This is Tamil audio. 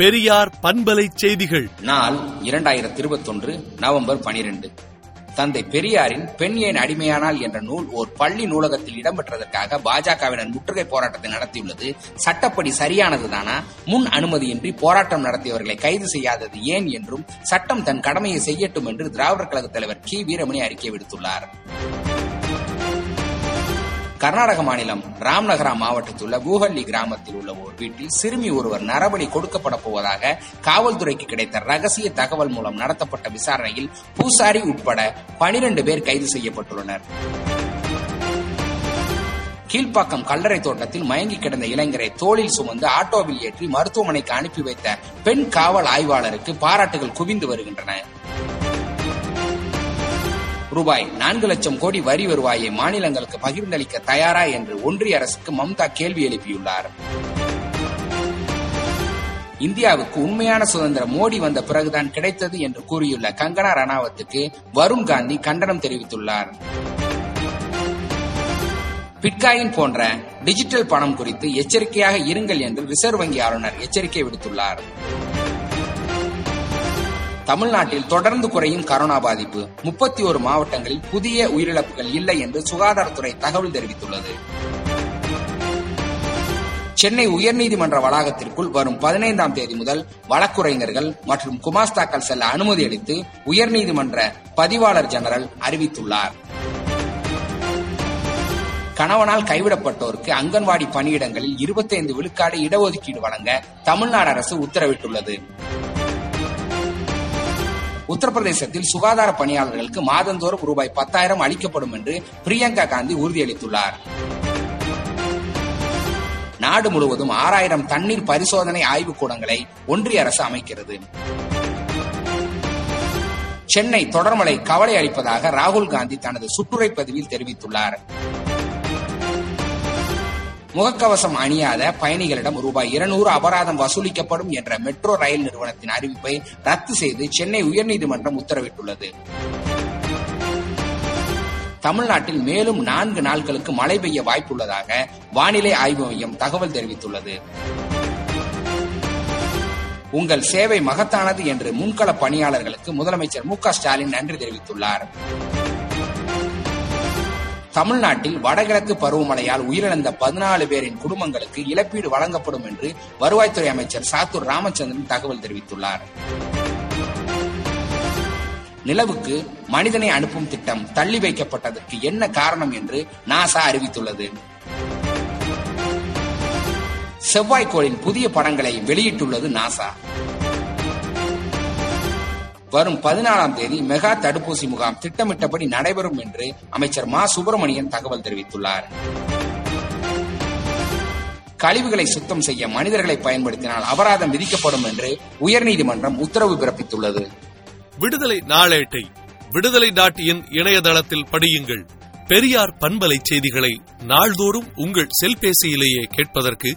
பெரியார் பண்பலை செய்திகள். நாள் இரண்டாயிரத்தி இருபத்தொன்று நவம்பர் பனிரெண்டு. தந்தை பெரியாரின் பெண் ஏன் அடிமையானால் என்ற நூல் ஓர் பள்ளி நூலகத்தில் இடம்பெற்றதற்காக பாஜகவினர் முற்றுகை போராட்டத்தை நடத்தியுள்ளது. சட்டப்படி சரியானதுதானா? முன் அனுமதியின்றி போராட்டம் நடத்தியவர்களை கைது செய்யாதது ஏன் என்றும் சட்டம் தன் கடமையை செய்யட்டும் என்று திராவிடர் கழக தலைவர் கி. வீரமணி அறிக்கை விடுத்துள்ளார். கர்நாடக மாநிலம் ராம்நகரா மாவட்டத்தில் உள்ள பூஹல்லி கிராமத்தில் உள்ள ஒரு வீட்டில் சிறுமி ஒருவர் நரபலி கொடுக்கப்பட போவதாக காவல்துறைக்கு கிடைத்த ரகசிய தகவல் மூலம் நடத்தப்பட்ட விசாரணையில் பூசாரி உட்பட பனிரெண்டு பேர் கைது செய்யப்பட்டுள்ளனர். கீழ்ப்பாக்கம் கல்லறை தோட்டத்தில் மயங்கி கிடந்த இளைஞரை தோளில் சுமந்து ஆட்டோவில் ஏற்றி மருத்துவமனைக்கு அனுப்பி வைத்த பெண் காவல் ஆய்வாளருக்கு பாராட்டுகள் குவிந்து வருகின்றன. ரூபாய் நான்கு லட்சம் கோடி வரி வருவாயை மாநிலங்களுக்கு பகிர்ந்தளிக்க தயாரா என்று ஒன்றிய அரசுக்கு மம்தா கேள்வி எழுப்பியுள்ளார். இந்தியாவுக்கு உண்மையான சுதந்திரம் மோடி வந்த பிறகுதான் கிடைத்தது என்று கூறியுள்ள கங்கனா ரணாவத்துக்கு வருண் காந்தி கண்டனம் தெரிவித்துள்ளார். பிட்காயின் போன்ற டிஜிட்டல் பணம் குறித்து எச்சரிக்கையாக இருங்கள் என்று ரிசர்வ் வங்கி ஆளுநர் எச்சரிக்கை விடுத்துள்ளார். தமிழ்நாட்டில் தொடர்ந்து குறையும் கரோனா பாதிப்பு முப்பத்தி ஒரு மாவட்டங்களில் புதிய உயிரிழப்புகள் இல்லை என்று சுகாதாரத்துறை தகவல் தெரிவித்துள்ளது. சென்னை உயர்நீதிமன்ற வளாகத்திற்குள் வரும் பதினைந்தாம் தேதி முதல் வழக்குரைஞர்கள் மற்றும் குமாஸ்தாக்கள் செல்ல அனுமதி அளித்து உயர்நீதிமன்ற பதிவாளர் ஜெனரல் அறிவித்துள்ளார். கணவனால் கைவிடப்பட்டோருக்கு அங்கன்வாடி பணியிடங்களில் இருபத்தைந்து விழுக்காடு இடஒதுக்கீடு வழங்க தமிழ்நாடு அரசு உத்தரவிட்டுள்ளது. உத்தரப்பிரதேசத்தில் சுகாதார பணியாளர்களுக்கு மாதந்தோறும் ரூபாய் பத்தாயிரம் அளிக்கப்படும் என்று பிரியங்கா காந்தி உறுதியளித்துள்ளார். நாடு முழுவதும் ஆறாயிரம் தண்ணீர் பரிசோதனை ஆய்வுக் கூடங்களை ஒன்றிய அரசு அமைக்கிறது. சென்னை தொடர்மலை கவலை அளிப்பதாக ராகுல் காந்தி தனது சுற்றுரை பதிவில் தெரிவித்துள்ளார். முகக்கவசம் அணியாத பயணிகளிடம் ரூபாய் இருநூறு அபராதம் வசூலிக்கப்படும் என்ற மெட்ரோ ரயில் நிறுவனத்தின் அறிவிப்பை ரத்து செய்து சென்னை உயர்நீதிமன்றம் உத்தரவிட்டுள்ளது. தமிழ்நாட்டில் மேலும் நான்கு நாட்களுக்கு மழை பெய்ய வாய்ப்புள்ளதாக வானிலை ஆய்வு மையம் தகவல் தெரிவித்துள்ளது. உங்கள் சேவை மகத்தானது என்று முன்கள பணியாளர்களுக்கு முதலமைச்சர் மு ஸ்டாலின் நன்றி தெரிவித்துள்ளார். தமிழ்நாட்டில் வடகிழக்கு பருவமழையால் உயிரிழந்த பதினாலு பேரின் குடும்பங்களுக்கு இழப்பீடு வழங்கப்படும் என்று வருவாய்த்துறை அமைச்சர் சாத்தூர் ராமச்சந்திரன் தகவல் தெரிவித்துள்ளார். நிலவுக்கு மனிதனை அனுப்பும் திட்டம் தள்ளி வைக்கப்பட்டதற்கு என்ன காரணம் என்று நாசா அறிவித்துள்ளது. செவ்வாய்க்கோளின் புதிய படங்களை வெளியிட்டுள்ளது நாசா. வரும் பதினாலாம் தேதி மெகா தடுப்பூசி முகாம் திட்டமிட்டபடி நடைபெறும் என்று அமைச்சர் மா சுப்பிரமணியன் தகவல் தெரிவித்துள்ளார். கழிவுகளை சுத்தம் செய்ய மனிதர்களை பயன்படுத்தினால் அபராதம் விதிக்கப்படும் என்று உயர்நீதிமன்றம் உத்தரவு பிறப்பித்துள்ளது. விடுதலை நாளேட்டை விடுதலை நாட்டியின் இணையதளத்தில் படியுங்கள். பெரியார் பண்பலை செய்திகளை நாள்தோறும் உங்கள் செல்பேசியிலேயே கேட்பதற்கு